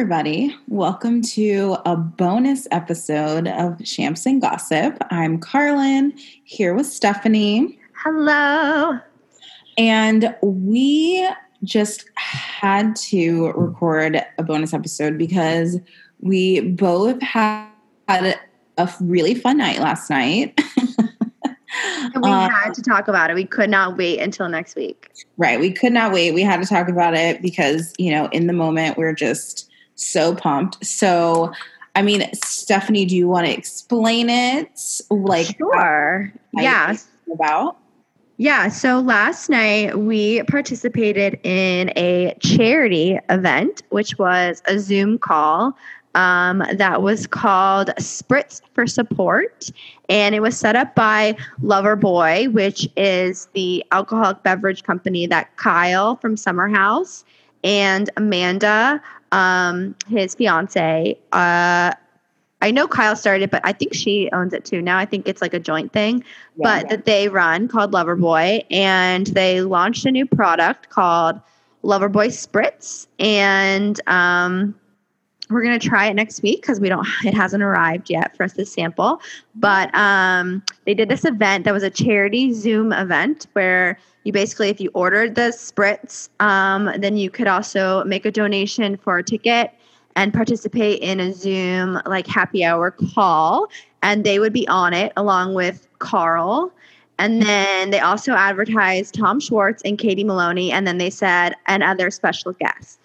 Everybody. Welcome to a bonus episode of Shamps and Gossip. I'm Carlin here with Stephanie. Hello. And we just had to record a bonus episode because we both had a really fun night last night. And we uh, had to talk about it. We could not wait until next week. Right. We could not wait. We had to talk about it because, you know, in the moment we're just so pumped. So, I mean, Stephanie, do you want to explain it? Like, sure. Yeah. About? Yeah, so last night we participated in a charity event, which was a Zoom call um, that was called Spritz for Support. And it was set up by Loverboy, which is the alcoholic beverage company that Kyle from Summer House and Amanda, um, his fiance, uh, I know Kyle started, but I think she owns it too. Now I think it's like a joint thing, yeah, but yeah. that they run called Loverboy, and they launched a new product called Loverboy Spritz, and um, we're gonna try it next week because we don't it hasn't arrived yet for us to sample but um, they did this event that was a charity zoom event where you basically if you ordered the spritz um, then you could also make a donation for a ticket and participate in a zoom like happy hour call and they would be on it along with carl. And then they also advertised tom schwartz and katie maloney and then they said and other special guests.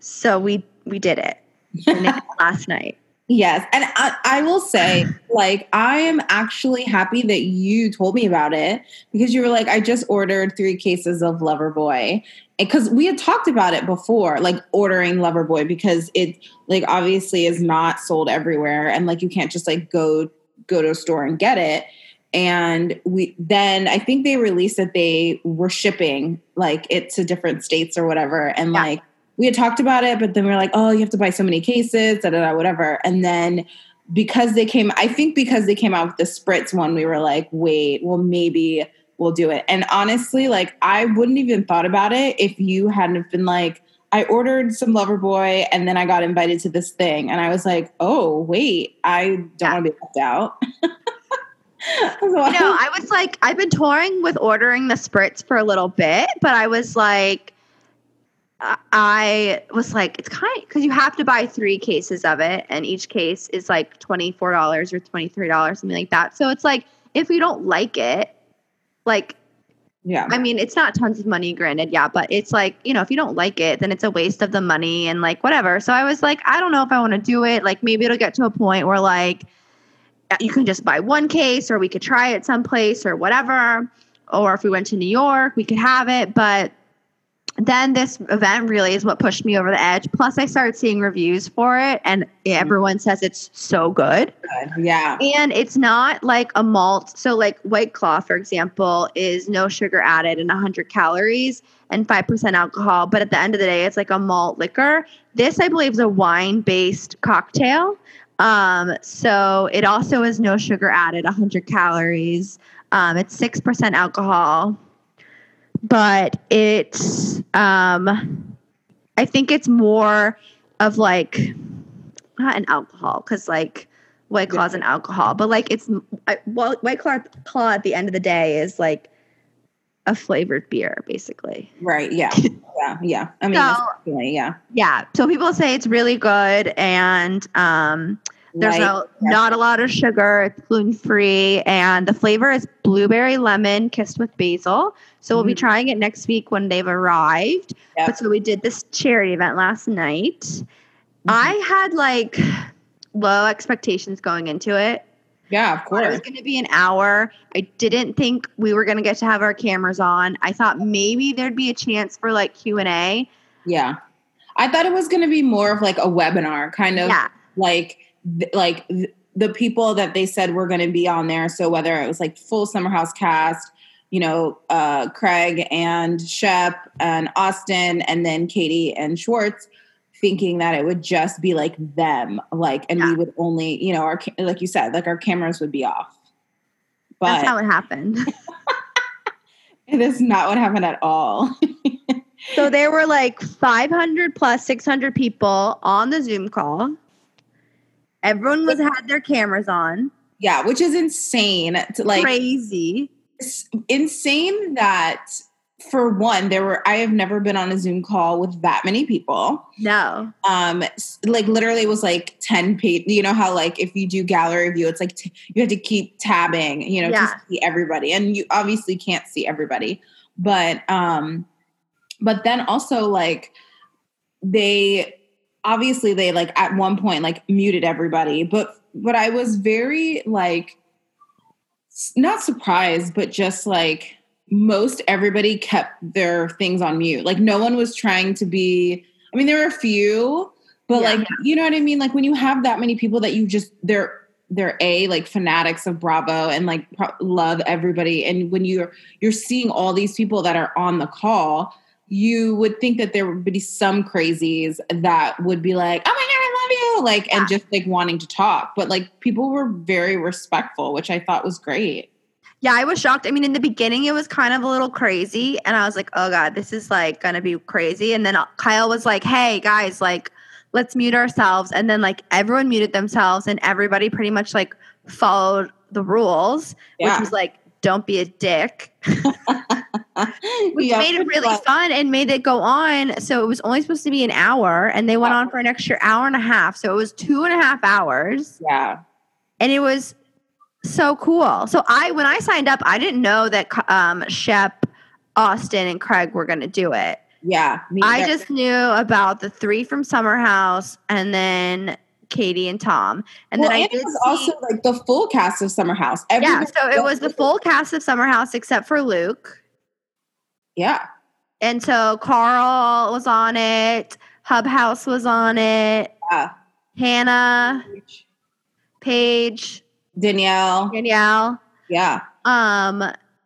So we we did it. Last night. Yes. And I, I, will say, like, I am actually happy that you told me about it because you were like, I just ordered three cases of Loverboy. Because we had talked about it before, like ordering Loverboy, because it, like, obviously is not sold everywhere. And, like, you can't just, like, go go to a store and get it. And we then I think they released that they were shipping like it to different states or whatever. And yeah. like we had talked about it, but then we are like, oh, you have to buy so many cases, da da da, whatever. And then because they came, I think because they came out with the spritz one, we were like, wait, well, maybe we'll do it. And honestly, like, I wouldn't even thought about it if you hadn't been like, I ordered some Loverboy and then I got invited to this thing. And I was like, oh, wait, I don't want to be left out. you know, I was like, I've been touring with ordering the spritz for a little bit, but I was like, I was like, it's kind because you have to buy three cases of it, and each case is like twenty four dollars or twenty three dollars, something like that. So it's like if you don't like it, like, yeah, I mean, it's not tons of money, granted, yeah, but it's like you know, if you don't like it, then it's a waste of the money and like whatever. So I was like, I don't know if I want to do it. Like maybe it'll get to a point where like uh, you can just buy one case, or we could try it someplace or whatever. Or if we went to New York, we could have it, but then this event really is what pushed me over the edge. Plus, I started seeing reviews for it, and everyone says it's so good. good. Yeah. And it's not like a malt. So, like White Claw, for example, is no sugar added and 100 calories and 5% alcohol. But at the end of the day, it's like a malt liquor. This, I believe, is a wine based cocktail. Um, so, it also is no sugar added, 100 calories. Um, it's 6% alcohol but it's um I think it's more of like not an alcohol because like White Claw is an alcohol, but like it's well, White Claw, Claw at the end of the day is like a flavored beer, basically. Right. Yeah. yeah. Yeah. I mean, so, yeah. Yeah. So people say it's really good, and um, there's no, not a lot of sugar. It's gluten free, and the flavor is blueberry lemon kissed with basil. So we'll mm-hmm. be trying it next week when they've arrived. Yep. But so we did this charity event last night. Mm-hmm. I had like low expectations going into it. Yeah, of course. It was going to be an hour. I didn't think we were going to get to have our cameras on. I thought maybe there'd be a chance for like Q and A. Yeah, I thought it was going to be more of like a webinar, kind of yeah. like like the people that they said were going to be on there. So whether it was like full Summer House cast, you know, uh, Craig and Shep and Austin, and then Katie and Schwartz, thinking that it would just be like them, like, and yeah. we would only, you know, our like you said, like our cameras would be off. But That's how it happened. it is not what happened at all. So there were like 500 plus 600 people on the Zoom call. Everyone was had their cameras on. Yeah, which is insane. To like Crazy. It's insane that for one, there were I have never been on a Zoom call with that many people. No. Um, like literally it was like ten page. You know how like if you do gallery view, it's like t- you have to keep tabbing. You know Yeah. to see everybody, and you obviously can't see everybody. But um, but then also like they obviously they like at one point like muted everybody but but i was very like not surprised but just like most everybody kept their things on mute like no one was trying to be i mean there were a few but Yeah. like you know what i mean like when you have that many people that you just they're they're a like fanatics of bravo and like pro- love everybody and when you're you're seeing all these people that are on the call you would think that there would be some crazies that would be like, "Oh my god, you!" Like, and just like wanting to talk. But like, people were very respectful, which I thought was great. Yeah, I was shocked. I mean, in the beginning, it was kind of a little crazy. And I was like, oh God, this is like to be crazy. And then uh, Kyle was like, hey, guys, like, let's mute ourselves. And then, like, everyone muted themselves and everybody pretty much like followed the rules, Yeah, which was like, don't be a dick, which Yeah, made it really much. fun and made it go on. So it was only supposed to be an hour and they went on for an extra hour and a half. So it was two and a half hours. Yeah, and it was so cool. So I, when I signed up, I didn't know that um, Shep, Austin, and Craig were going to do it. yeah. I just knew about the three from Summer House, and then Katie and Tom, and well, then I and did it was see- also like the full cast of Summer House. yeah. So it was the full cast of Summer House except for Luke, Yeah, and so Carl was on it. Hub House was on it. yeah. Hannah, Paige, Danielle. Danielle. Yeah, Um,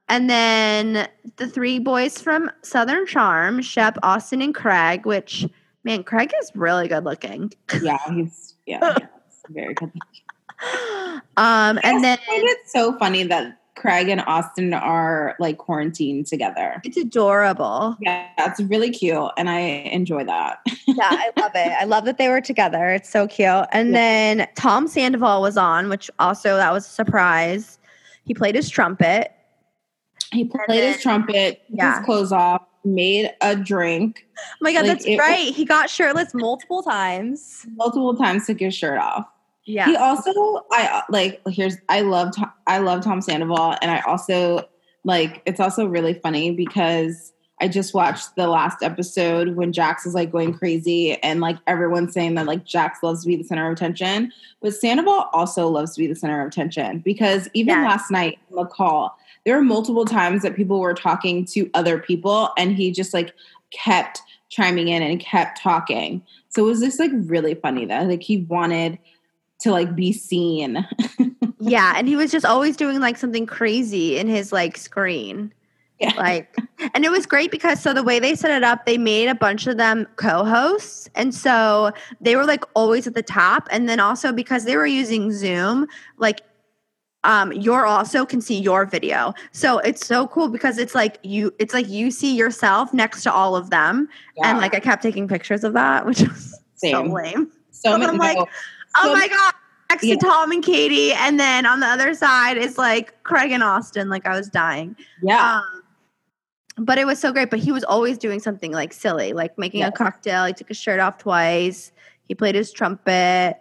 and then the three boys from Southern Charm, Shep, Austin, and Craig, which man, Craig is really good looking. yeah. He's yeah, he's very good. Um, and then I find so funny that Craig and Austin are like quarantined together. it's adorable. Yeah, that's really cute, and I enjoy that. Yeah, I love it. I love that they were together. It's so cute. And then Tom Sandoval was on, which also that was a surprise. He played his trumpet. He played his trumpet, Yeah. his clothes off, made a drink Oh my god, Like, that's right. He got shirtless multiple times. multiple times, took his shirt off. Yeah. He also, I uh, like. Here's, I love, Tom, I love Tom Sandoval, and I also like. It's also really funny because I just watched the last episode when Jax is like going crazy, and like everyone's saying that like Jax loves to be the center of attention, but Sandoval also loves to be the center of attention because even Yes. last night on the call, there were multiple times that people were talking to other people, and he just like kept chiming in and kept talking. So it was just like really funny that like he wanted to like be seen. yeah, and he was just always doing like something crazy in his like screen. Yeah. Like and it was great because so the way they set it up, they made a bunch of them co-hosts. And so they were like always at the top. And then also because they were using Zoom, like um you're also can see your video. So it's so cool because it's like you it's like you see yourself next to all of them. And like I kept taking pictures of that, which was so lame. so I'm many, like, no, Oh So- my god. Next Yeah. to Tom and Katie, and then on the other side is like Craig and Austin. Like I was dying. yeah, Um, but it was so great. But he was always doing something like silly, like making Yeah. a cocktail. He took his shirt off twice. He played his trumpet.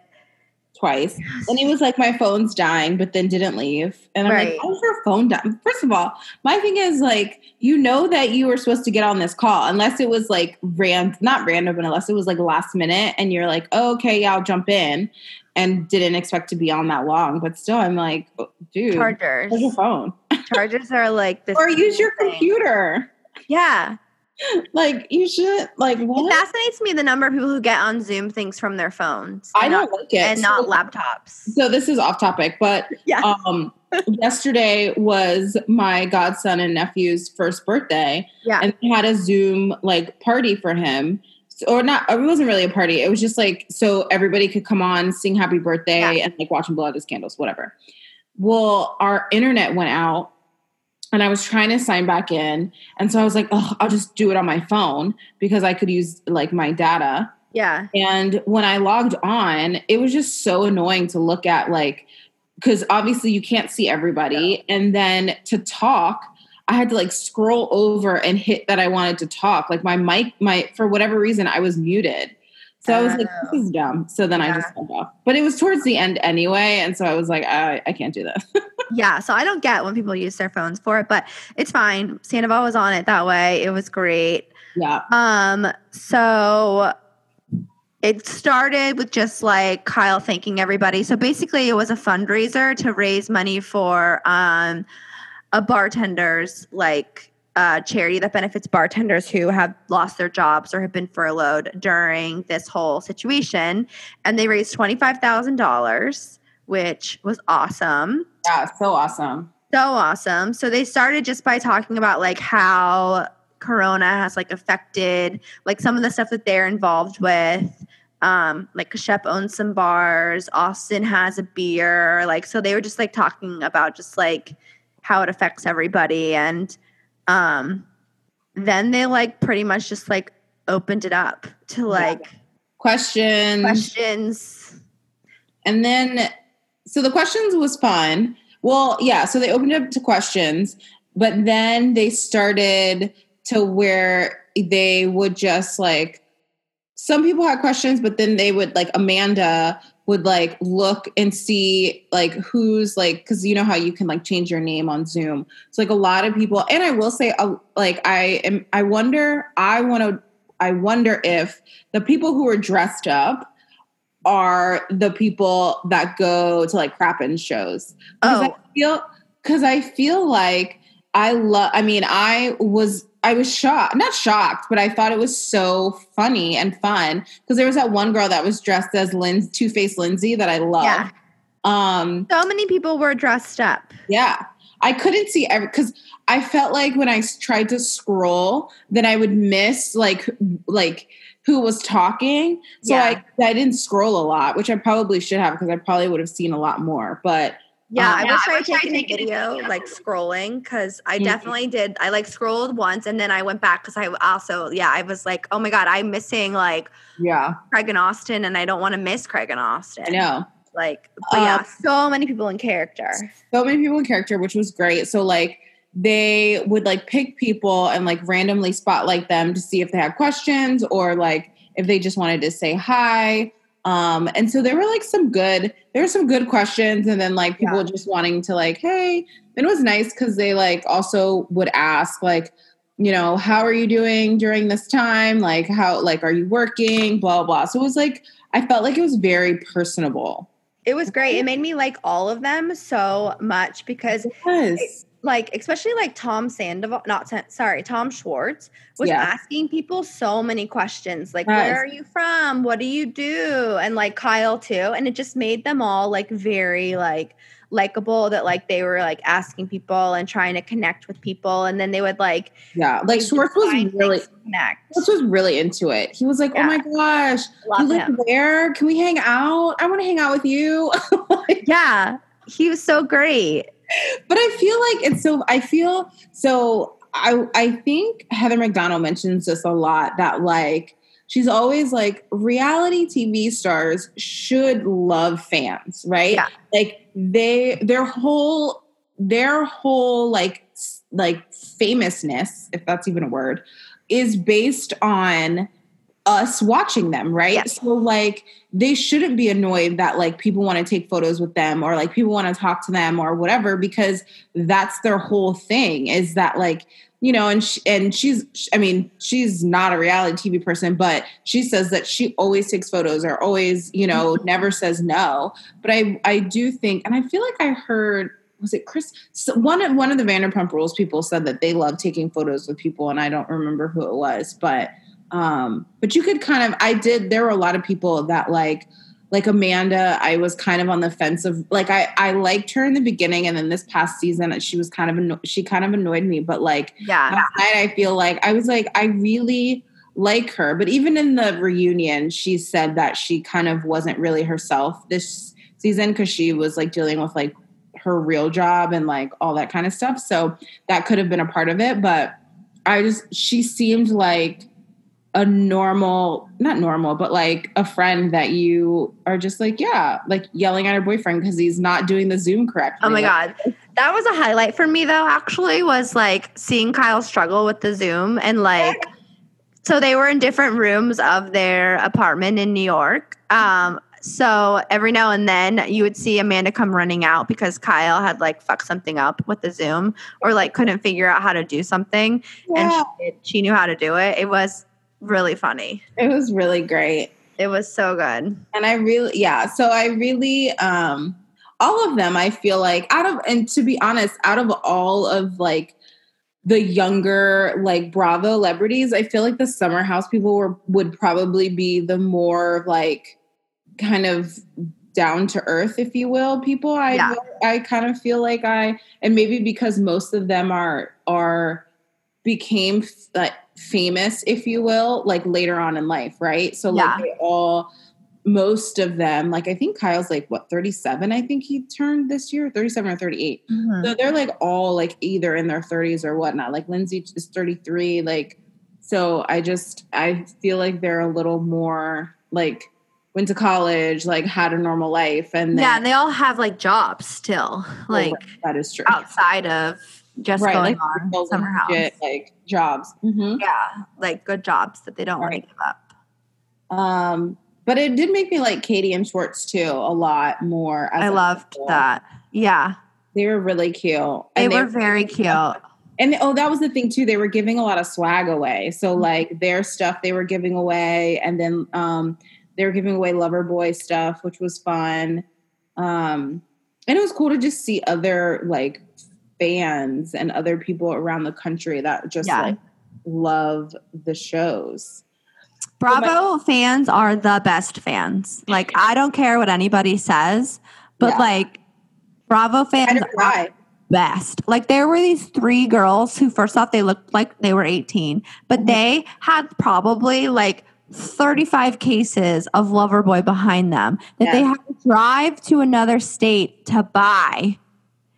Twice. And he was like, "My phone's dying," but then didn't leave. And I'm Right. like, "How's your phone dying?" First of all, my thing is like, you know that you were supposed to get on this call, unless it was like ran, not random, but unless it was like last minute, and you're like, oh, "Okay, yeah, I'll jump in," and didn't expect to be on that long. But still, I'm like, oh, "Dude, Chargers. where's your phone?" Chargers are like this. or use your thing. computer. Yeah. Like you should like It what? fascinates me the number of people who get on Zoom things from their phones. I and don't not, like it. and not laptops. So this is off topic, but Yeah. um yesterday was my godson and nephew's first birthday Yeah. and they had a zoom like party for him So- or not it wasn't really a party it was just like so everybody could come on sing happy birthday Yeah. and like watch him blow out his candles whatever well our internet went out and I was trying to sign back in. And so I was like, oh, I'll just do it on my phone because I could use like my data. Yeah. And when I logged on, it was just so annoying to look at, like, because obviously you can't see everybody. And then to talk, I had to like scroll over and hit that I wanted to talk. Like my mic, my for whatever reason, I was muted. So I was like, this Oh. is dumb. So then I just went off. But it was towards the end anyway. And so I was like, I, I can't do this. Yeah, so I don't get when people use their phones for it, but it's fine. Sandoval was on it that way. It was great. yeah. Um, so it started with just like Kyle thanking everybody. So basically, it was a fundraiser to raise money for um, a bartender's like uh, charity that benefits bartenders who have lost their jobs or have been furloughed during this whole situation. And they raised twenty five thousand dollars, which was awesome Yeah. So awesome. so awesome. So they started just by talking about like how corona has like affected like some of the stuff that they're involved with. Um, like Kashep owns some bars, Austin has a beer, like so they were just like talking about just like how it affects everybody and um then they like pretty much just like opened it up to like Questions. questions. And then, so the questions was fun. Well, yeah, so they opened up to questions, but then they started to where they would just like, some people had questions, but then they would like, Amanda would like look and see like who's like, because you know how you can like change your name on Zoom. So like a lot of people, and I will say, uh, like, I am, I wonder, I want to, I wonder if the people who are dressed up are the people that go to like Krappen shows. Because Oh. I feel because I feel like I love I mean, I was I was shocked, not shocked, but I thought it was so funny and fun. Because there was that one girl that was dressed as Lin Two Face Lindsay that I love. Yeah. Um, So many people were dressed up. yeah. I couldn't see every because I felt like when I tried to scroll, then I would miss like like who was talking. So Yeah. I I didn't scroll a lot, which I probably should have because I probably would have seen a lot more. But Yeah, Um, I Yeah, wish I I had taken a taken a video video. like scrolling because I Mhm. definitely did. I like scrolled once and then I went back because I also yeah I was like oh my god I'm missing like yeah, Craig and Austin and I don't want to miss Craig and Austin. I know. Like but yeah, Um, so many people in character. so many people in character, which was great. So like they would like pick people and like randomly spotlight them to see if they had questions or like if they just wanted to say hi. Um, and so there were like some good, there were some good questions, and then like people Yeah. just wanting to like, hey, and it was nice because they like also would ask like, you know, how are you doing during this time? Like, how like are you working? Blah blah. So it was like I felt like it was very personable. It was great. It made me like all of them so much because Yes. Like especially like Tom Sandoval, not sorry, Tom Schwartz was Yeah. asking people so many questions like Yes. where are you from? What do you do? And like Kyle too, and it just made them all like very like likable that like they were like asking people and trying to connect with people and then they would like Yeah. Like Schwartz was really connect. Schwartz was really into it. He was like, Yeah. "Oh my gosh, you Love live him. there? Can we hang out? I want to hang out with you." Yeah. He was so great. But I feel like it's so. I feel so. I I think Heather McDonald mentions this a lot. That like she's always like reality TV stars should love fans, right? Yeah. Like they their whole their whole like like famousness, if that's even a word, is based on us watching them, right? Yeah. So like they shouldn't be annoyed that like people want to take photos with them or like people want to talk to them or whatever because that's their whole thing is that like you know and she, and she's I mean she's not a reality TV person but she says that she always takes photos or always you know mm-hmm. never says no but I I do think and I feel like I heard was it Chris so one of one of the Vanderpump Rules people said that they love taking photos with people and I don't remember who it was but um but you could kind of I did there were a lot of people that like like Amanda I was kind of on the fence of like I I liked her in the beginning and then this past season she was kind of anno- she kind of annoyed me but like Yeah. last night I feel like I was like I really like her but even in the reunion she said that she kind of wasn't really herself this season because she was like dealing with like her real job and like all that kind of stuff. So that could have been a part of it, but I just she seemed like a normal, not normal, but like a friend that you are just like, yeah, like yelling at her boyfriend because he's not doing the Zoom correctly. Oh my god. That was a highlight for me though, actually, was like seeing Kyle struggle with the Zoom and like so they were in different rooms of their apartment in New York. Um so every now and then you would see Amanda come running out because Kyle had like fucked something up with the Zoom or like couldn't figure out how to do something and she, did- she knew how to do it. It was really funny. it was really great. It was so good. and i really yeah so i really um all of them i feel like out of and to be honest out of all of like the younger like bravo celebrities i feel like the summer house people were would probably be the more like kind of down to earth if you will people i Yeah. i kind of feel like i and maybe because most of them are are became like famous if you will like later on in life right? So Yeah. like they all most of them like i think kyle's like what 37 i think he turned this year 37 or 38 mm-hmm. so they're like all like either in their 30s or whatnot. Like lindsay is 33 like so i just i feel like they're a little more like went to college like had a normal life and then Yeah, and they all have like jobs still, oh, like that is true. outside of just right going like on summer house. legit, like jobs Mhm. Yeah, like good jobs that they don't want to give up. um but it did make me like katie and schwartz too a lot more I loved couple. that. Yeah, they were really cute they And were very cute. And oh, that was the thing too. They were giving a lot of swag away. So Mm-hmm. like their stuff they were giving away, and then um, they were giving away Lover Boy stuff, which was fun. Um, and it was cool to just see other like fans and other people around the country that just Yeah. like love the shows. Bravo fans are the best fans. Like I don't care what anybody says, but Yeah. like Bravo fans are best. Like there were these three girls who first off they looked like they were 18, but Mhm. they had probably like 35 cases of Loverboy behind them that they Yeah. had to drive to another state to buy.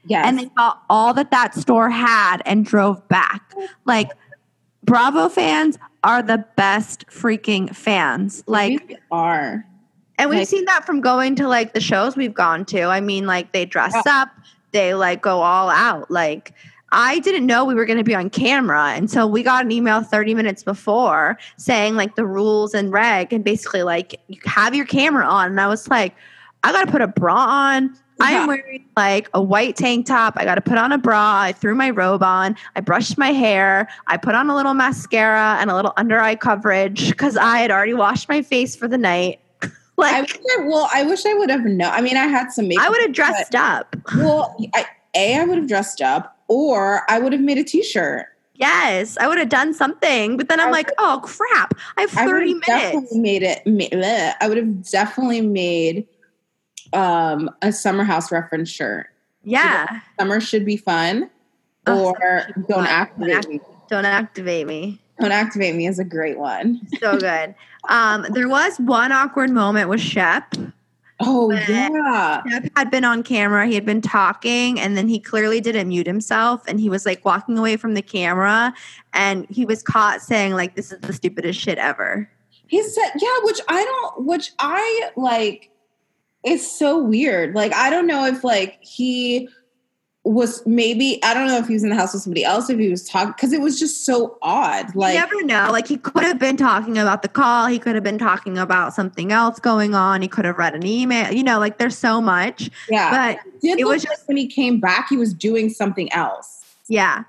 Yes. And they bought all that that store had and drove back. Like Bravo fans are the best freaking fans. Like We are. and we've Like- seen that from going to like the shows we've gone to. I mean, like they dress up, they like go all out. Like I didn't know we were going to be on camera until we got an email 30 minutes before saying like the rules and reg and basically like you have your camera on. And I was like, I got to put a bra on. I Yeah. am wearing like a white tank top. I got to put on a bra. I threw my robe on. I brushed my hair. I put on a little mascara and a little under eye coverage because I had already washed my face for the night. like I wish I, well, I wish I would have known. I mean, I had some makeup. I would have dressed up. Well, I, a I would have dressed up, or I would have made a T-shirt. Yes, I would have done something. But then I'm I like, oh crap, I have I would 30 have minutes. definitely made it. ma- bleh. I would have definitely made um, a summer house reference shirt. Yeah. Summer should be fun, Oh, or Be don't Fun. activate Don't act- me. Don't activate me. Don't activate me is a great one. So good. um, there was one awkward moment with Shep. Oh yeah, Shep had been on camera. He had been talking, and then he clearly didn't mute himself, and he was like walking away from the camera, and he was caught saying like, "This is the stupidest shit ever." he said yeah, which I don't, which I like. It's so weird. Like I don't know if like he was maybe I don't know if he was in the house with somebody else if he was talking because it was just so odd. Like you never know. Like he could have been talking about the call. He could have been talking about something else going on. He could have read an email. You know, like there's so much. yeah, But it look was like when he came back, he was doing something else. yeah,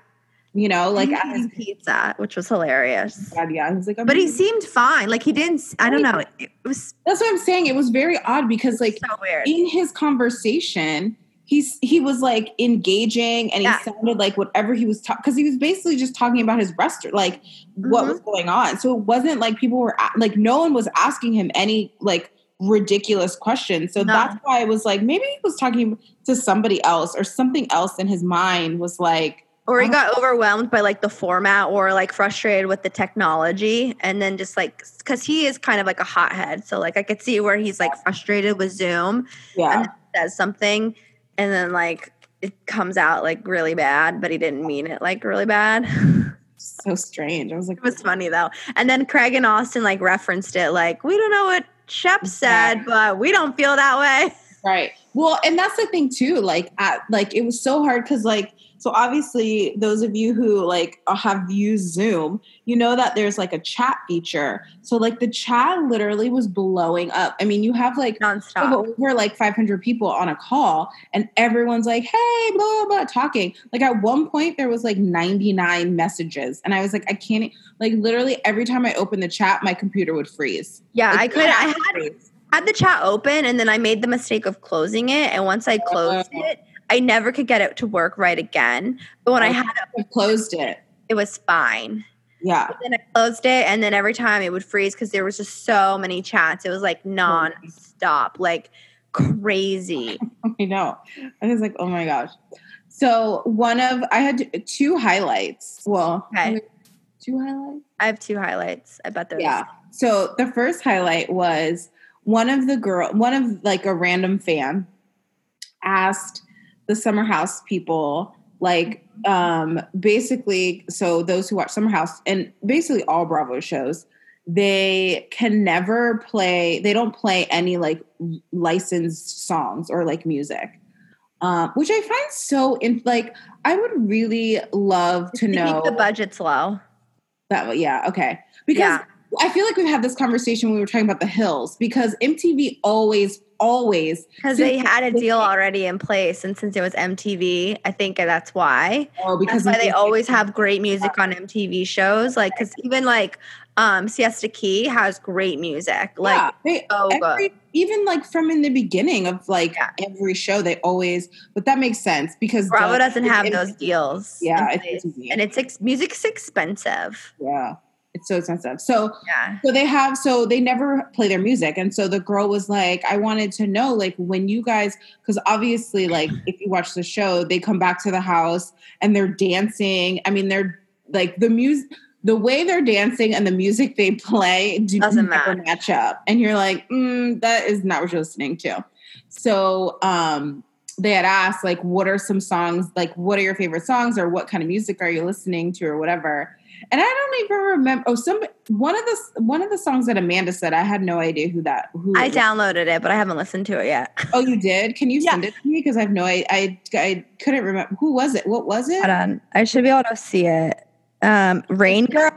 You know, like at his eating pizza, which was hilarious. God, yeah, he was like, But he seemed fine. Like he didn't. I don't know. It was That's what I'm saying. It was very odd because, like, so in his conversation, he's he was like engaging and he Yeah. sounded like whatever he was talking because he was basically just talking about his restaurant, like what Mhm. was going on. So it wasn't like people were like no one was asking him any like ridiculous questions. So No. that's why I was like maybe he was talking to somebody else or something else in his mind was like or he oh. got overwhelmed by like the format or like frustrated with the technology and then just like because he is kind of like a hothead so like i could see where he's like frustrated with zoom yeah and says something and then like it comes out like really bad, but he didn't mean it like really bad. So strange. I was like, It was funny though. And then Craig and Austin like referenced it like, we don't know what Shep said, but we don't feel that way. Right. Well, and that's the thing too. Like, at, like it was so hard because, like, so obviously, those of you who like uh, have used Zoom, you know that there's like a chat feature. So, like, the chat literally was blowing up. I mean, you have like Nonstop. over like 500 people on a call, and everyone's like, "Hey, blah blah blah," talking. Like at one point, there was like 99 messages, and I was like, I can't. Like literally, every time I opened the chat, my computer would freeze. Yeah, Like, I could. I had freeze. had the chat open and then I made the mistake of closing it. And once I closed Oh. it, I never could get it to work right again. But when I Oh. had it, I closed it. it was fine. Yeah. But then I closed it, and then every time it would freeze because there was just so many chats. It was like oh. non-stop, like crazy. I know. I was like, oh my gosh. So one of I had two highlights. Well, Okay. two highlights. I have two highlights. I bet there's Yeah. So the first highlight was one of the girl, one of like a random fan asked the Summer House people, like, um, basically, so those who watch Summer House and basically all Bravo shows, they can never play. They don't play any like licensed songs or like music. Um, which I find so in like I would really love to to know keep the budgets low. that yeah, okay. Because Yeah. I feel like we've had this conversation when we were talking about the hills because MTV always, always Because they had a deal already in place, and since it was MTV, I think that's why. oh because That's why they always have great music on MTV shows. Like, because even like um, Siesta Key has great music. Like, yeah, they, so every, even like from in the beginning of like Yeah. every show, they always. But that makes sense because Bravo the- doesn't have those deals. Yeah, it's and it's ex- music's expensive. yeah, it's so expensive. So Yeah. So they have so they never play their music. And so the girl was like, I wanted to know, like, when you guys because obviously, like, if you watch the show, they come back to the house and they're dancing. I mean, they're like the music the way they're dancing and the music they play do Doesn't never match. match up. And you're like, mm, that is not what you're listening to. So um they had asked, like, what are some songs, like, what are your favorite songs, or what kind of music are you listening to, or whatever. And I don't even remember. Oh, some one of the one of the songs that Amanda said. I had no idea who that. Who I it downloaded it, but I haven't listened to it yet. Oh, you did? Can you Yeah. send it to me? Because I have no. I, I I couldn't remember. Who was it? What was it? Hold on. I should be able to see it. Um, Rain Girl.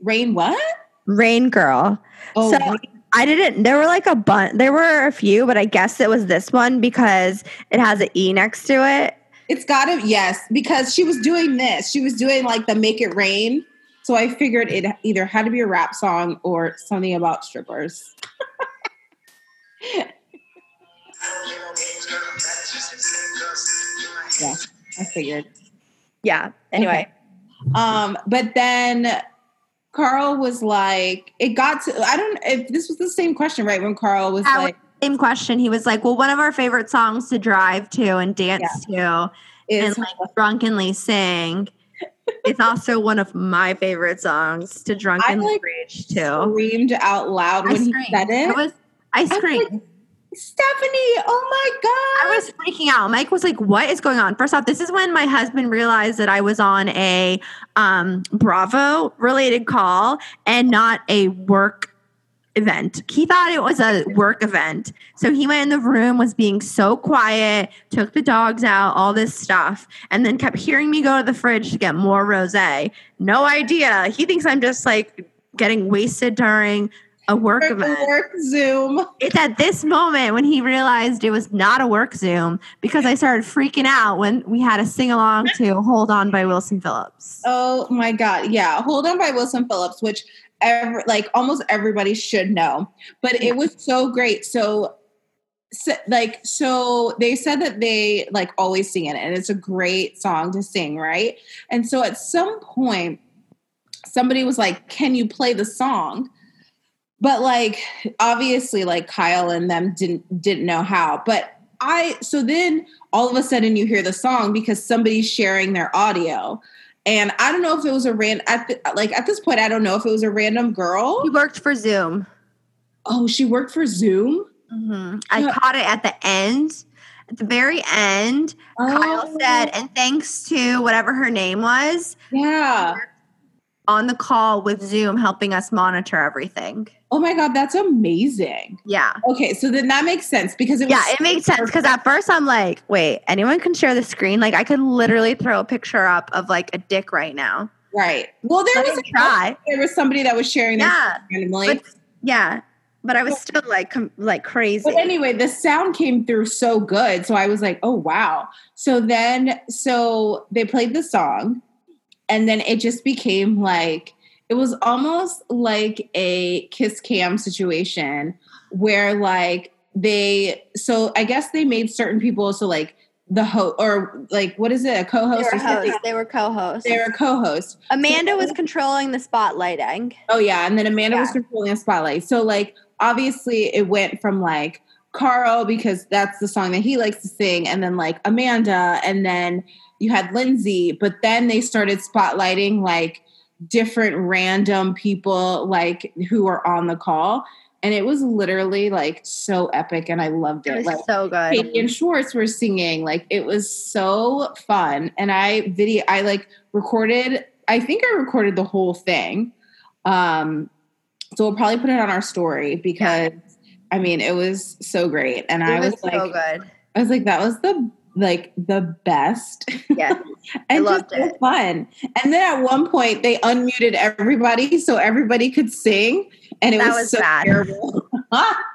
Rain. What? Rain Girl. Oh, So- Rain- I didn't. There were like a bunch. There were a few, but I guess it was this one because it has an E next to it. It's got to yes, because she was doing this. She was doing like the "Make It Rain." So I figured it either had to be a rap song or something about strippers. Yeah, I figured. Yeah. Anyway, Um, but then Carl was like, it got to, I don't, if this was the same question, right? When Carl was- like, same question. He was like, "Well, one of our favorite songs to drive to and dance to is, and like drunkenly sing." It's also one of my favorite songs to drunkenly like rage to. screamed out loud when he said I it. was. I was screamed. like, Stephanie, oh my God. I was freaking out. Mike was like, "What is going on?" First off, this is when my husband realized that I was on a um, Bravo related call and not a work event. He thought it was a work event, so he went in the room, was being so quiet, took the dogs out, all this stuff, and then kept hearing me go to the fridge to get more rosé. No idea. He thinks I'm just like getting wasted during a work event. Work Zoom. It's at this moment when he realized it was not a work Zoom because I started freaking out when we had a sing along to Hold On by Wilson Phillips. Oh my God. Yeah. Hold on by Wilson Phillips, which ever, like almost everybody should know. But it was so great. So, so, like, so they said that they like always sing it and it's a great song to sing, right? And so at some point, somebody was like, Can you play the song? But like obviously like Kyle and them didn't didn't know how. But I so then all of a sudden you hear the song because somebody's sharing their audio. And I don't know if it was a random, like at this point I don't know if it was a random girl. He worked for Zoom. Oh, she worked for Zoom. Mhm. I Yeah. caught it at the end At the very end, Kyle Oh, said, and thanks to whatever her name was, Yeah. on the call with Zoom helping us monitor everything. Oh my god, that's amazing. Yeah. Okay, so then that makes sense because it was Yeah, it makes sense because at first I'm like, wait, anyone can share the screen? Like I could literally throw a picture up of like a dick right now. right. Well, there Let was me try. there was somebody that was sharing Yeah. randomly. But yeah, but I was still like com- like crazy. But anyway, the sound came through so good. So I was like, oh, wow. So then, so they played the song, and then it just became like, it was almost like a kiss cam situation where, like, they, so I guess they made certain people, so like the host, or like, what is it, a co host were or something? They were co-hosts. They were co host. Amanda was controlling the spotlighting. Oh yeah, and then Amanda was controlling the spotlight. So like obviously it went from like Carl because that's the song that he likes to sing, and then like Amanda, and then you had Lindsay, but then they started spotlighting like different random people like who are on the call. And it was literally like so epic and I loved It it. was Like so good. Katie and Schwartz were singing. Like it was so fun. And I video I like recorded I think I recorded the whole thing. Um so we'll probably put it on our story because I mean it was so great. And I it was, was, like good. I was like that was the like the best Yeah. and loved just so it. fun. And then at one point they unmuted everybody so everybody could sing and it That was, was so bad. terrible.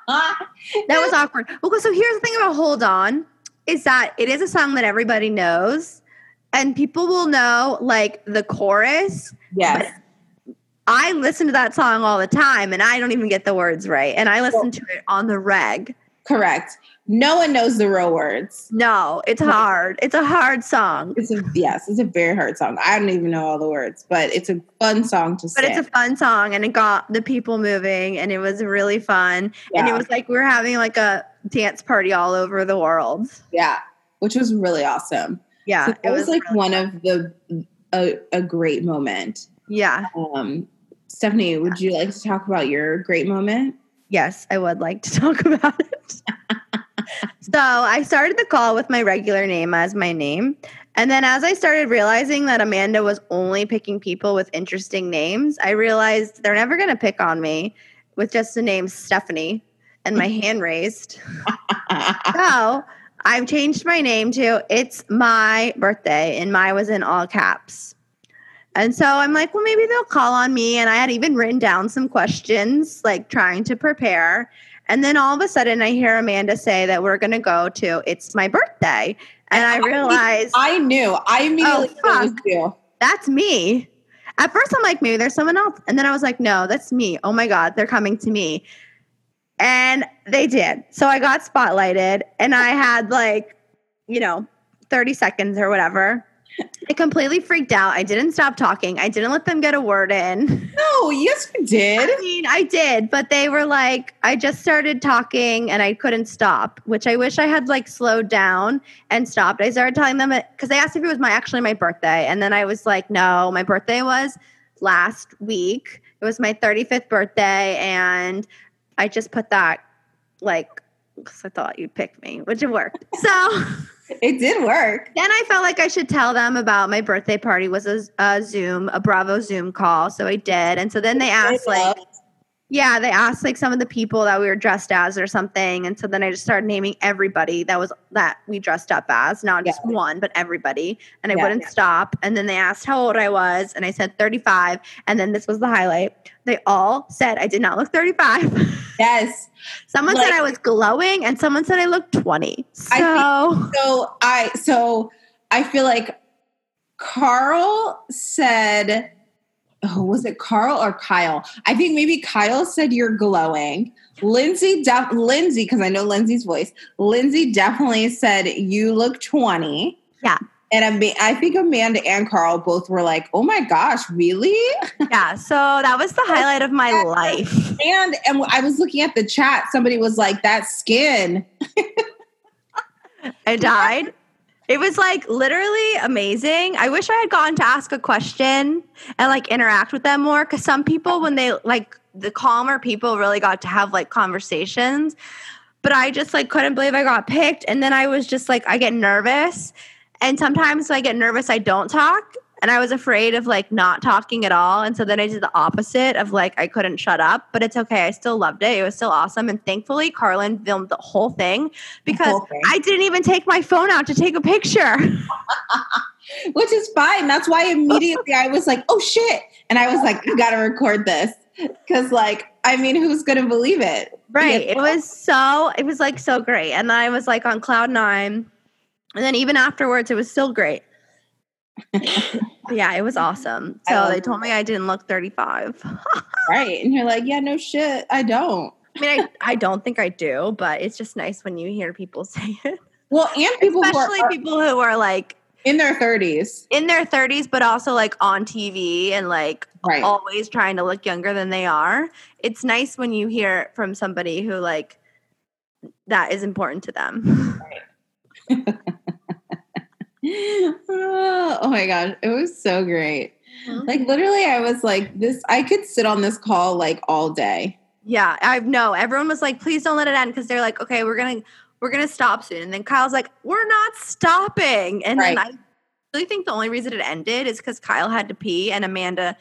That was awkward. Okay, so here's the thing about Hold On is that it is a song that everybody knows and people will know like the chorus. yes. I listen to that song all the time and I don't even get the words right. And I listen to it on the reg. Correct. No one knows the real words. No, it's hard. It's a hard song. It's a yes, it's a very hard song. I don't even know all the words, but it's a fun song to But sing. it's a fun song and it got the people moving and it was really fun. And it was like we were having like a dance party all over the world. yeah, which was really awesome. Yeah. So it it was, was like really one fun. of the a, a great moment. Yeah. Um, Stephanie, would you like to talk about your great moment? Yes, I would like to talk about it. so I started the call with my regular name as my name. And then as I started realizing that Amanda was only picking people with interesting names, I realized they're never going to pick on me with just the name Stephanie and my hand raised. So I've changed my name to It's My Birthday, and my was in all caps. And so I'm like, well, maybe they'll call on me. And I had even written down some questions, like trying to prepare. And then all of a sudden, I hear Amanda say that we're going to go to It's My Birthday. And I realized I knew. I oh, immediately knew it was fuck. you. that's me. At first, I'm like, maybe there's someone else. And then I was like, no, that's me. Oh my God, they're coming to me. And they did. So I got spotlighted and I had like, you know, 30 seconds or whatever. I completely freaked out. I didn't stop talking. I didn't let them get a word in. No, yes, you did. I mean, I did, but they were like, I just started talking and I couldn't stop, which I wish I had like slowed down and stopped. I started telling them because they asked if it was my actually my birthday, and then I was like, no, my birthday was last week. It was my 35th birthday, and I just put that like because I thought you'd pick me, which it worked. So. It did work. Then I felt like I should tell them about my birthday party was a, a Zoom, a Bravo Zoom call. So I did. And so then they asked like, yeah, they asked like some of the people that we were dressed as or something. And so then I just started naming everybody that was that we dressed up as, not just Yeah. one, but everybody. And I Yeah. wouldn't stop. And then they asked how old I was, and I said 35. And then this was the highlight. They all said I did not look 35. yes. someone Like- said I was glowing, and someone said I looked 20. So I So I so I feel like Carl said oh, was it Carl or Kyle? I think maybe Kyle said you're glowing. Lindsay def- Lindsay, because I know Lindsay's voice. Lindsay definitely said you look 20. Yeah. And I think Amanda and Carl both were like, oh my gosh, really? yeah, so that was the highlight of my life. And and I was looking at the chat, somebody was like, that skin. I died. It was like literally amazing. I wish I had gone to ask a question and like interact with them more because some people, when they like the calmer people, really got to have like conversations. but I just like couldn't believe I got picked. And then I was just like, I get nervous. And sometimes when I get nervous, I don't talk. And I was afraid of like not talking at all. And so then I did the opposite of like I couldn't shut up, but it's okay. I still loved it. It was still awesome. And thankfully, Carlin filmed the whole thing because whole thing. I didn't even take my phone out to take a picture. Which is fine. That's why immediately I was like, oh shit. And I was like, I gotta record this. Cause like, I mean, who's gonna believe it? Right. It was so, it was like so great. And I was like on cloud nine. And then even afterwards, it was still great. Yeah, it was awesome. So they told me I didn't look 35. right. And you're like, yeah, no shit. I don't. I mean, I, I don't think I do, but it's just nice when you hear people say it. Well, and people who Especially are people who are like in their 30s. in their 30s, but also like on TV and like Right. always trying to look younger than they are. It's nice when you hear it from somebody who like that is important to them. oh my gosh. It was so great. Mhm. Like literally, I was like, this I could sit on this call like all day. Yeah, I know. Everyone was like, please don't let it end because they're like, okay, we're gonna we're gonna stop soon. And then Kyle's like, we're not stopping. And then I really think the only reason it ended is because Kyle had to pee and Amanda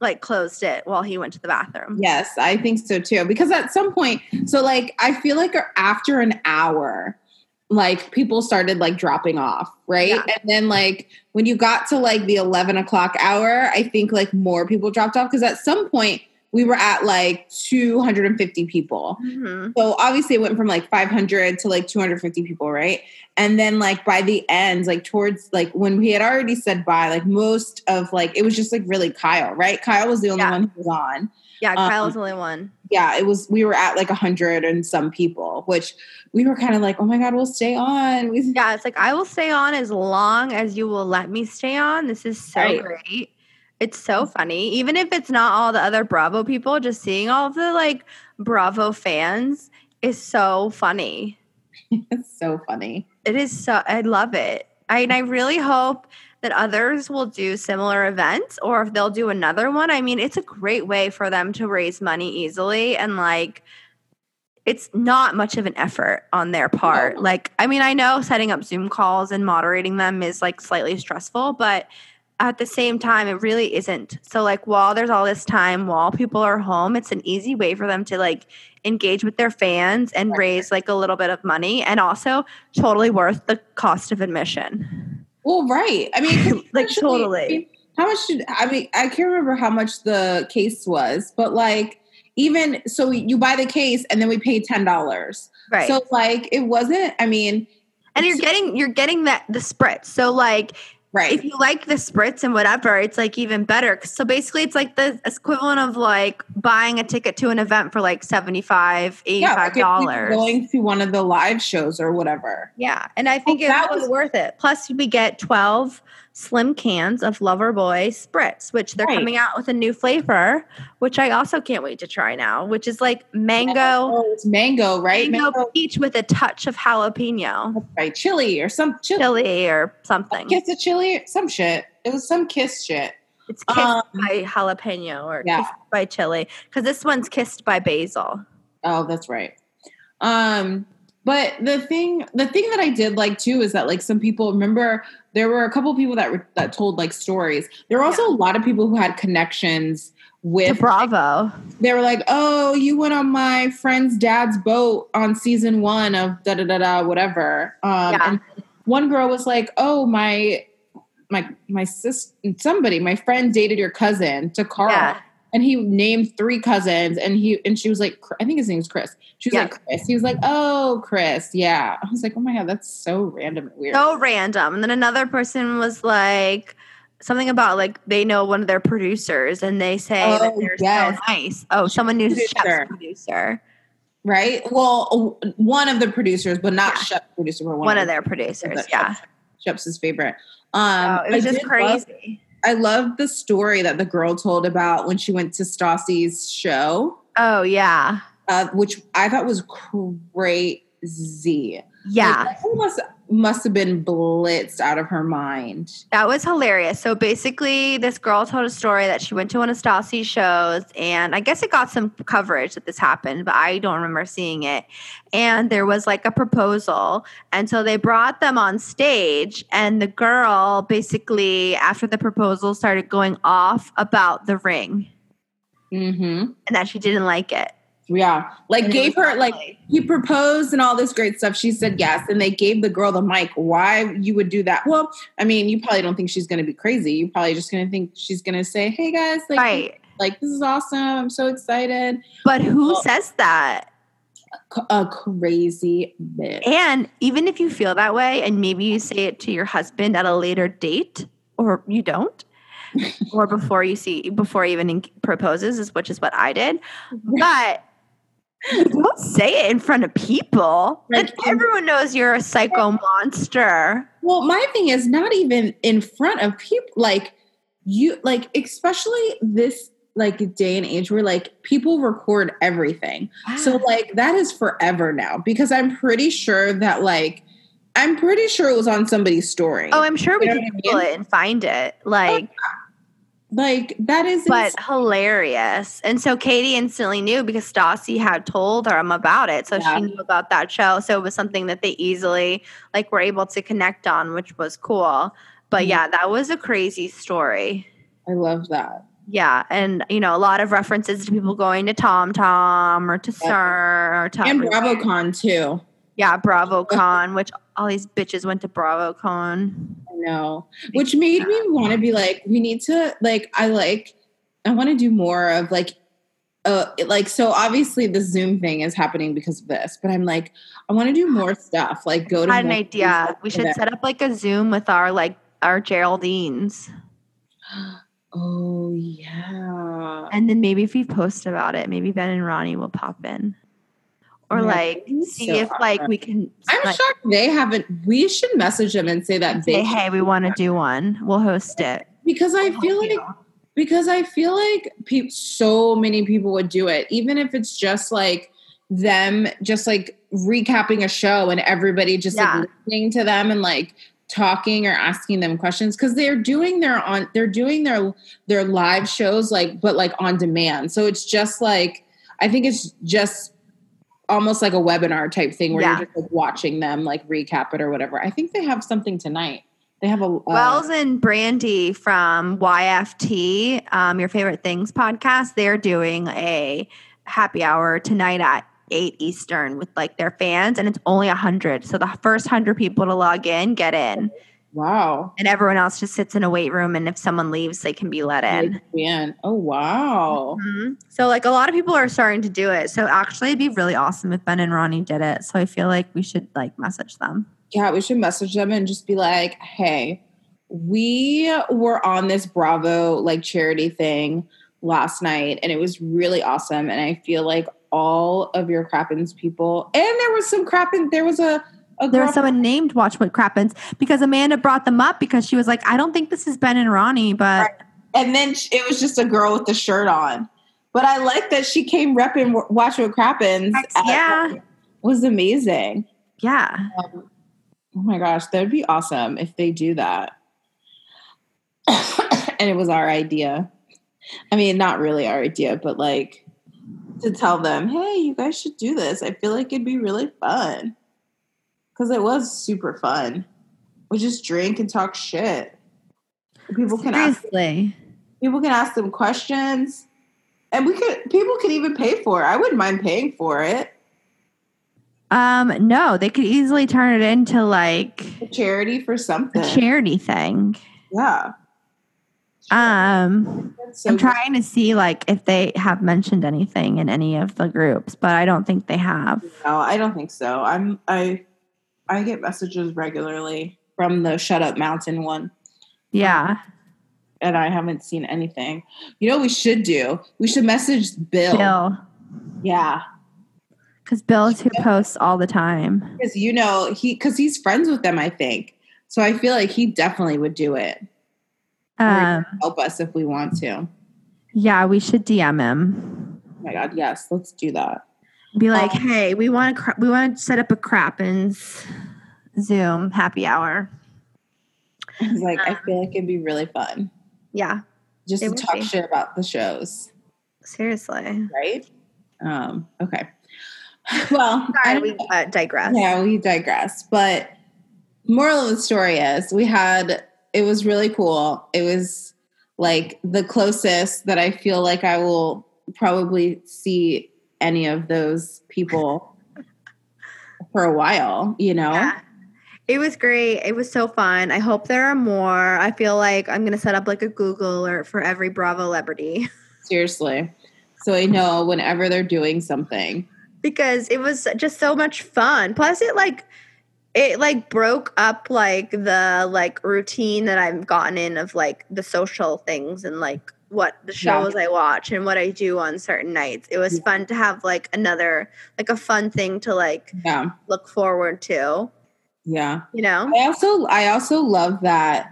like closed it while he went to the bathroom. Yes, I think so too. Because at some point, so like I feel like after an hour, like people started like dropping off, right? Yeah. And then like when you got to like the eleven o'clock hour, I think like more people dropped off because at some point we were at like two hundred and fifty people. Mhm. So obviously it went from like 500 to like 250 people, right? And then like by the end, like towards like when we had already said bye, like most of like it was just like really Kyle, right? Kyle was the only Yeah. one who was on. Yeah, Um, Kyle's the only one. Yeah, it was we were at like a hundred and some people, which we were kind of like, oh my god, we'll stay on. We, Yeah, it's like I will stay on as long as you will let me stay on. This is so Right. great. It's so funny. Even if it's not all the other Bravo people, just seeing all the like Bravo fans is so funny. it's so funny. It is so I love it. I and I really hope that others will do similar events or if they'll do another one. I mean, it's a great way for them to raise money easily and like it's not much of an effort on their part. No. Like, I mean, I know setting up Zoom calls and moderating them is like slightly stressful, but at the same time, it really isn't. So, like, while there's all this time, while people are home, it's an easy way for them to like engage with their fans and raise like a little bit of money and also totally worth the cost of admission. Well, right. I mean, Like, actually, totally. I mean, how much did I mean? I can't remember how much the case was, but like even so, you buy the case and then we pay ten dollars. Right. So like it wasn't. I mean, and you're getting you're getting that the spritz. So like right. if you like the spritz and whatever, it's like even better. So basically, it's like the equivalent of like buying a ticket to an event for like 75 yeah, 85 if you were dollars. going to one of the live shows or whatever. Yeah, and I think Well, it was- worth it. Plus, we get 12 slim cans of Loverboy spritz, which they're Right. coming out with a new flavor, which I also can't wait to try now, which is like mango, Oh, it's mango, right? mango, Mango, peach with a touch of jalapeno, right? Chili or some chili. chili or something. Kiss of chili, some shit. It was some kiss shit. It's kissed Um, by jalapeno or yeah. kissed by chili because this one's kissed by basil. Oh, that's right. Um, but the thing, the thing that I did like too is that like some people remember there were a couple people that were, that told like stories. There were also a lot of people who had connections To with. Bravo. They were like, "Oh, you went on my friend's dad's boat on season one of da da da da whatever." Um, Yeah. And one girl was like, "Oh, my." My my sis somebody my friend dated your cousin to Carl Yeah. And he named three cousins and he and she was like i think his name's chris she was Yeah. like chris he was like oh chris yeah i was like oh my god that's so random and weird So random. And then another person was like something about like they know one of their producers and they say that Oh, they're yes. so nice. Oh, someone knew Producer. Chef's producer. right well one of the producers but not Yeah. chef producer but One, of the- their producers. that Yeah. chef's his favorite um oh, it was I just did love- crazy. I love the story that the girl told about when she went to stassi's show oh yeah. uh, which i thought was crazy Yeah. Like, was- must have been blitzed out of her mind. That was hilarious. So basically, this girl told a story that she went to one of Stassi's shows, and I guess it got some coverage that this happened, but I don't remember seeing it. And there was like a proposal. And so they brought them on stage, and the girl basically, after the proposal, started going off about the ring Mm-hmm. and that she didn't like it. Yeah. Like gave her like he proposed and all this great stuff. She said yes. And they gave the girl the mic. Why you would do that? Well, I mean, you probably don't think she's gonna be crazy. You probably just gonna think she's gonna say, Hey guys, like, right. like this is awesome. I'm so excited. But who Well- says that? a crazy bitch. And even if you feel that way, and maybe you say it to your husband at a later date, or you don't, or before you see, before he even en- proposes, is which is what I did. But don't say it in front of people. Like, Like everyone knows you're a psycho monster. Well, my thing is not even in front of people. Like you, like especially this like day and age where like people record everything. So ah. like that is forever now because I'm pretty sure that like I'm pretty sure it was on somebody's story. oh, I'm sure we You know can what I mean? it and find it. Oh, like, like that is but ins- hilarious. And so Katie instantly knew because Stassi had told her about it. So Yeah. she knew about that show. So it was something that they easily like were able to connect on, which was cool. But Mhm. yeah, that was a crazy story. I love that. Yeah, and you know, a lot of references to people going to Tom Tom or to Yeah. SUR or to And. BravoCon too. Yeah, BravoCon, which all these bitches went to BravoCon. Know. Which made me want to be like, we need to like I like I want to do more of like uh like so obviously the Zoom thing is happening because of this, but I'm like, I want to do more stuff. Like go to I had an idea. We should set up like a Zoom with our like our Geraldines. Oh yeah. And then maybe if we post about it, maybe Ben and Ronnie will pop in. Or Yeah, like see so if like we can I'm like, shocked they haven't. We should message them and say that say, hey, we want to do one. We'll host it. because I We'll feel like you. because I feel like pe- so many people would do it, even if it's just like them just like recapping a show and everybody just Yeah. like listening to them and like talking or asking them questions because they're doing their on they're doing their their live shows like but like on demand so it's just like i think it's just almost like a webinar type thing where Yeah. you're just like watching them like recap it or whatever i think they have something tonight they have a uh, Wells and Brandi from YFT, um, Your Favorite Things podcast, they're doing a happy hour tonight at 8 Eastern with like their fans, and it's only a 100. So the first 100 people to log in get in, wow and everyone else just sits in a wait room. And if someone leaves, they can be let in. Man. Oh wow. Mhm. So, like, a lot of people are starting to do it. So, actually, it'd be really awesome if Ben and Ronnie did it. So, I feel like we should like message them. Yeah, we should message them and just be like, hey, we were on this Bravo like charity thing last night and it was really awesome. And I feel like all of your Crappens people and there was some Crappen there was a, a There was someone named Watch What Crappens because Amanda brought them up because she was like, I don't think this is Ben and Ronnie, but and then it was just a girl with the shirt on. But I like that she came repping Watch What Crappens. yeah. was amazing. yeah. Um, oh my gosh, that would be awesome if they do that. and it was our idea. I mean, not really our idea, but like to tell them, hey, you guys should do this. I feel like it'd be really fun. Because it was super fun. We just drink and talk shit. People can ask people can ask them questions. And we could people could even pay for it. I wouldn't mind paying for it. Um, no, they could easily turn it into like A charity for something. a charity thing. yeah. Um, so I'm good. trying to see like if they have mentioned anything in any of the groups, but I don't think they have. No, I don't think so. I'm I I get messages regularly from the Shut Up Mountain one, Yeah. and I haven't seen anything. You know, what we should do. We should message Bill. Bill. Yeah, Because Bill is who posts all the time. because you know he because he's friends with them. I think so. I feel like he definitely would do it. Um, help us if we want to. Yeah, we should DM him. Oh my God, yes, let's do that. Be like, Um, hey, we want to cra- we want to set up a crappens Zoom happy hour. I was like, I feel like it'd be really fun Yeah, just to talk be. shit about the shows, seriously. right? Um, okay. Well, I Sorry, we uh, digress. Yeah, we digress. But moral of the story is we had it was really cool. It was like the closest that I feel like I will probably see any of those people for a while, you know? Yeah. It was great. It was so fun. I hope there are more. I feel like I'm gonna set up like a Google alert for every Bravo celebrity Seriously. So I know whenever they're doing something. because it was just so much fun. Plus, it like it like broke up like the like routine that I've gotten in of like the social things and like what the Yeah. shows I watch and what I do on certain nights. It was Yeah. fun to have like another like a fun thing to like Yeah. look forward to. Yeah. You know? I also I also love that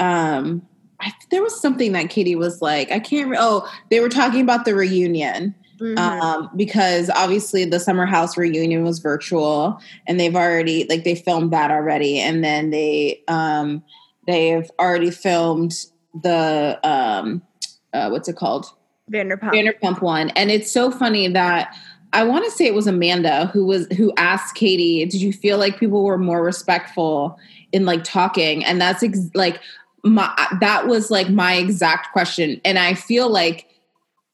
um I, there was something that Katie was like, I can't re- oh, they were talking about the reunion. Mhm. um, because obviously the summer house reunion was virtual and they've already like they filmed that already and then they um, they've already filmed the um, uh, what's it called? Vanderpump. Vanderpump one. And it's so funny that I want to say it was Amanda who was who asked Katie did you feel like people were more respectful in like talking? And that's ex- like my that was like my exact question. And I feel like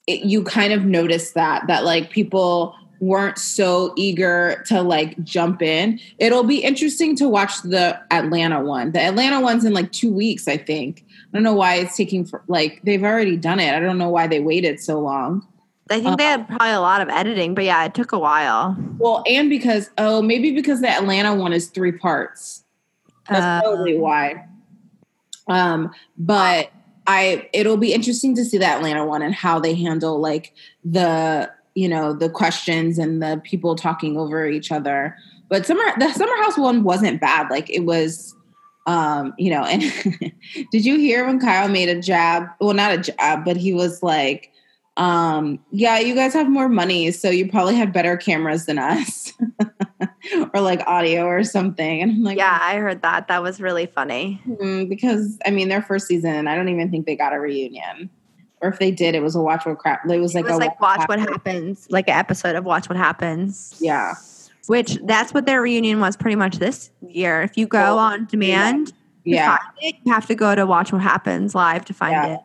it, you kind of noticed that that like people weren't so eager to like jump in. It'll be interesting to watch the Atlanta one. The Atlanta one's in like 2 weeks, I think. I don't know why it's taking for like they've already done it. I don't know why they waited so long. I think they had probably a lot of editing, but yeah, it took a while. Well, and because oh, maybe because the Atlanta one is 3 parts. That's Uh, probably why. Um, but I it'll be interesting to see the Atlanta one and how they handle like the you know the questions and the people talking over each other. But summer the summer house one wasn't bad. Like it was um, you know, and did you hear when Kyle made a jab? Well, not a jab, but he was like, um, yeah, you guys have more money, so you probably had better cameras than us. or like audio or something. And I'm like, yeah, I heard that. That was really funny. Mm, because I mean, their first season, I don't even think they got a reunion. Or if they did, it was a watch what crap. It was like it was a like Watch What Happens, like an episode of Watch What Happens. Yeah, Which that's what their reunion was pretty much this year. If you go on demand to yeah. find it, you have to go to Watch What Happens live to find Yeah. it.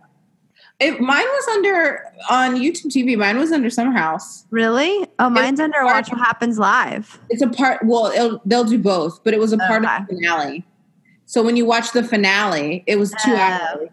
It, mine was under on YouTube TV. Mine was under Summer House. Really? Oh, mine's under Watch What Happens live. It's a part. Well, it'll, they'll do both, but it was a part Okay. of the finale. So when you watch the finale, it was two Oh. hours.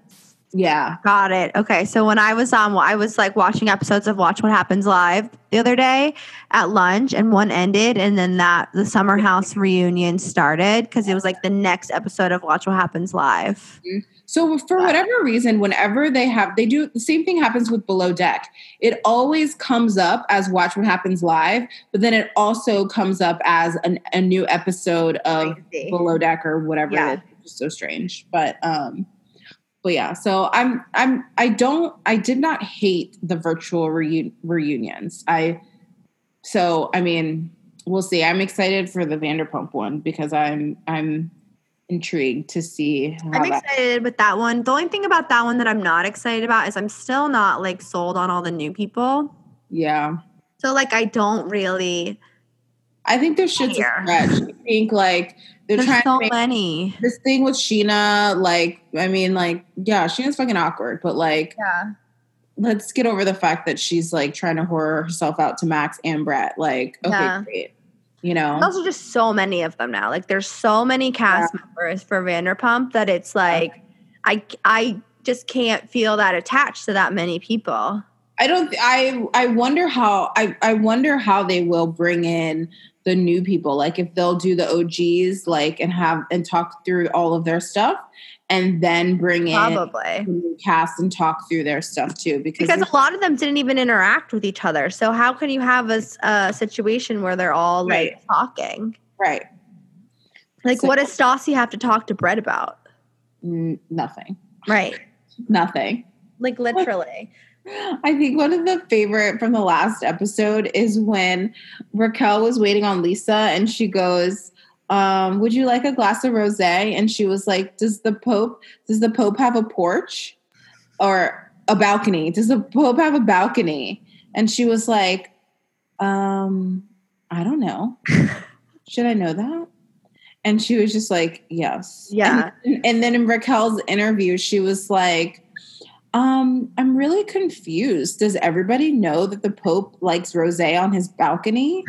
Yeah, Got it. Okay. So when I was on, I was like watching episodes of Watch What Happens live the other day at lunch, and one ended, and then that the Summer House reunion started because it was like the next episode of Watch What Happens live. So for whatever reason, whenever they have, they do the same thing happens with Below Deck. It always comes up as Watch What Happens Live, but then it also comes up as an, a new episode of Below Deck or whatever Yeah. it is. It's just so strange. But um, but yeah. So I'm I'm I don't I did not hate the virtual reu- reunions. I so I mean we'll see. I'm excited for the Vanderpump one because I'm I'm intrigued to see how I'm that excited with that one. The only thing about that one that I'm not excited about is I'm still not like sold on all the new people. yeah. So like I don't really. I think there's shit's a Here. stretch. I think like they're There's trying so make many. this thing with Scheana. Like, I mean, like, yeah, Scheana's fucking awkward, but like, Yeah. let's get over the fact that she's like trying to whore herself out to Max and Brett. Like, okay, Yeah. great. You know, There's also just so many of them now. Like there's so many cast members for Vanderpump that it's like I I just can't feel that attached to that many people. I don't. I I wonder how. I I wonder how they will bring in the new people. Like if they'll do the OGs, like and have and talk through all of their stuff, and then bring in Probably. new cast and talk through their stuff too. Because, Because a lot of them didn't even interact with each other. So how can you have a situation where they're all like Right. talking? right, Like So- what does Stassi have to talk to Brett about? N- nothing, Right. nothing. Like literally. I think one of the favorite from the last episode is when Raquel was waiting on Lisa and she goes, um, would you like a glass of rosé? And she was like, does the Pope, does the Pope have a porch or a balcony? Does the Pope have a balcony? And she was like, um, I don't know. Should I know that? And she was just like, yes. Yeah. And, and then in Raquel's interview, she was like, um, I'm really confused. Does everybody know that the Pope likes rosé on his balcony?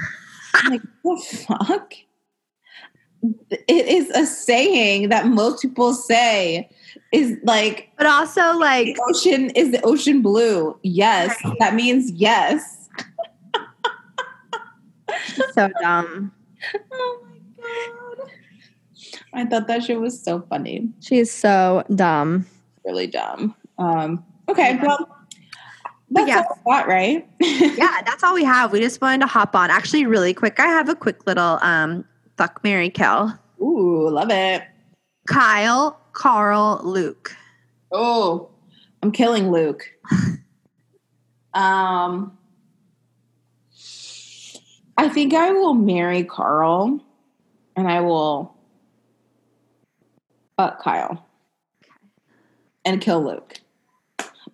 I'm like, the fuck? It is a saying that most people say is like But also, like, the ocean is the ocean blue. Yes, that means yes. so dumb. Oh my god. I thought that shit was so funny. She's so dumb. Really dumb. Um, okay, well that's yeah. all got, right? yeah, that's all we have. We just wanted to hop on. Actually, really quick, I have a quick little um fuck Mary Kill. Ooh, love it. Kyle, Carl, Luke. Oh, I'm killing Luke. Um, I think I will marry Carl, and I will fuck Kyle, and kill Luke.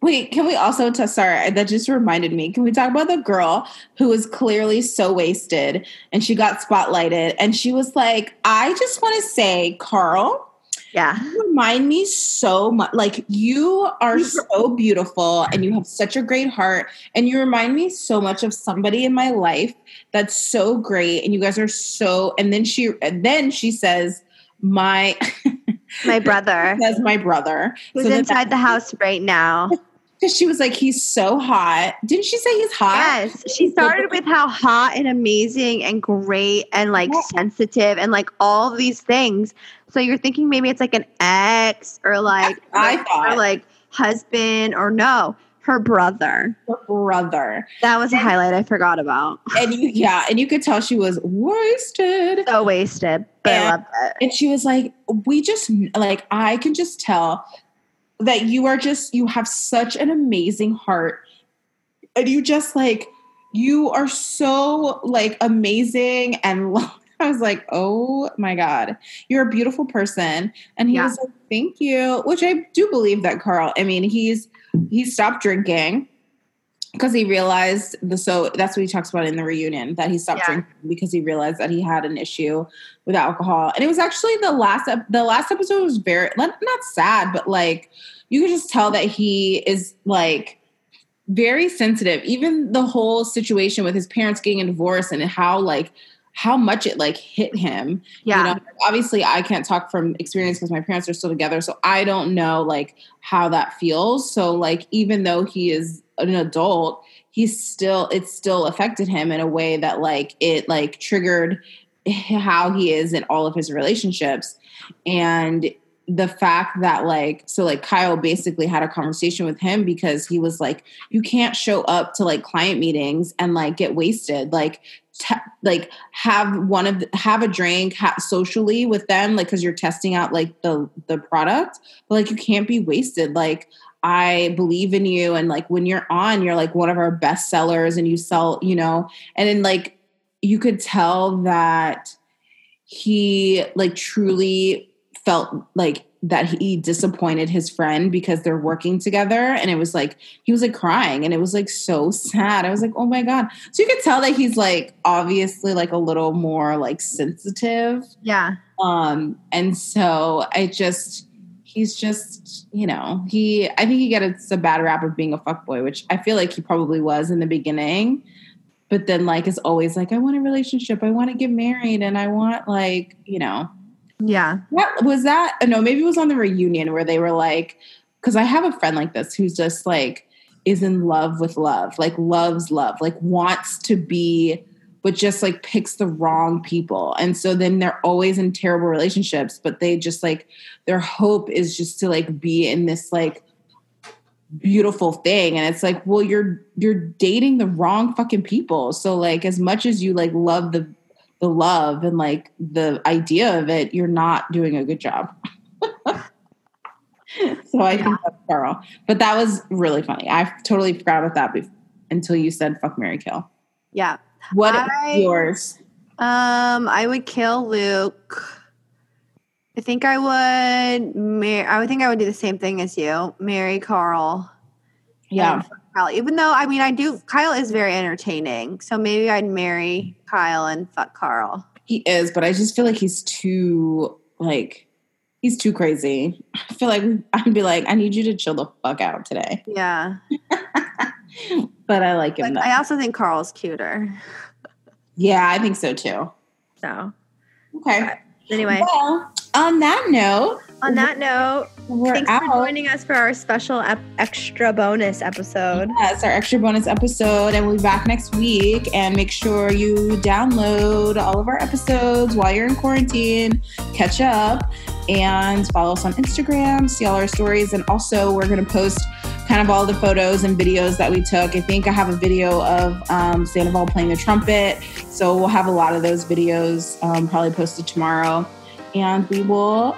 Wait, can we also? T- sorry, that just reminded me. Can we talk about the girl who was clearly so wasted, and she got spotlighted, and she was like, "I just want to say, Carl." Yeah. You remind me so much. Like you are so beautiful and you have such a great heart. And you remind me so much of somebody in my life that's so great. And you guys are so and then she and then she says, My My brother. says my brother. Who's So inside the house right now. Because she was like, he's so hot. Didn't she say he's hot? Yes. She started with how hot and amazing and great and like Yeah. sensitive and like all these things. So you're thinking maybe it's like an ex or like I thought. or like husband or no, her brother. Her brother. That was a highlight I forgot about. And you yeah, and you could tell she was wasted. So wasted, but I Yeah. loved it. and she was like we just like i can just tell that you are just you have such an amazing heart. And you just like you are so like amazing and i was like oh my god. You're a beautiful person. And he Yeah. was like thank you which i do believe that carl i mean he's he stopped drinking because he realized the so that's what he talks about in the reunion that he stopped Yeah. drinking because he realized that he had an issue with alcohol and it was actually the last ep- the last episode was very not, not sad but like you could just tell that he is like very sensitive even the whole situation with his parents getting a divorce and how like how much it like hit him. Yeah. you know obviously i can't talk from experience because my parents are still together so i don't know like how that feels. So like even though he is an adult he's still it still affected him in a way that like it like triggered how he is in all of his relationships. And the fact that like so like Kyle basically had a conversation with him because he was like you can't show up to like client meetings and like get wasted. Like te- like have one of the, have a drink ha- socially with them like cuz you're testing out like the the product but like you can't be wasted. Like I believe in you and like when you're on you're like one of our best sellers and you sell you know and then like you could tell that he like truly felt like that he disappointed his friend because they're working together. And it was like he was like crying and it was like so sad. I was like oh my god. So you could tell that he's like obviously like a little more like sensitive. Yeah. um and so i just he's just you know he i think he gets a bad rap of being a fuck boy which i feel like he probably was in the beginning. But then like is always like i want a relationship. I want to get married and i want like you know Yeah. what was that? No, maybe it was on the reunion where they were like, because I have a friend like this who's just like is in love with love, like loves love, like wants to be, but just like picks the wrong people. And so then they're always in terrible relationships, but they just like their hope is just to like be in this like beautiful thing and it's like well you're you're dating the wrong fucking people so like as much as you like love the the love and like the idea of it, you're not doing a good job. so I think that's Carl. But that was really funny. I totally forgot about that bef- until you said fuck Mary Kill. Yeah. What I- yours? Um, I would kill Luke. I think I would. Mar- I would think I would do the same thing as you. Marry Carl. Yeah. Kyle. Even though I mean, I do. Kyle is very entertaining, so maybe I'd marry Kyle and fuck Carl. He is, but I just feel like he's too like he's too crazy. I feel like I'd be like, I need you to chill the fuck out today. Yeah, But I like him but though. I also think Carl's cuter. yeah, I think so too. So Okay. anyway, Well, on that note, on that note, we're thanks out. for joining us for our special ep- extra bonus episode. Yes, our extra bonus episode, and we'll be back next week. And make sure you download all of our episodes while you're in quarantine, catch up, and follow us on Instagram, see all our stories. And also, we're going to post kind of all the photos and videos that we took. I think I have a video of um, Sandoval playing the trumpet. So we'll have a lot of those videos um, probably posted tomorrow. And we will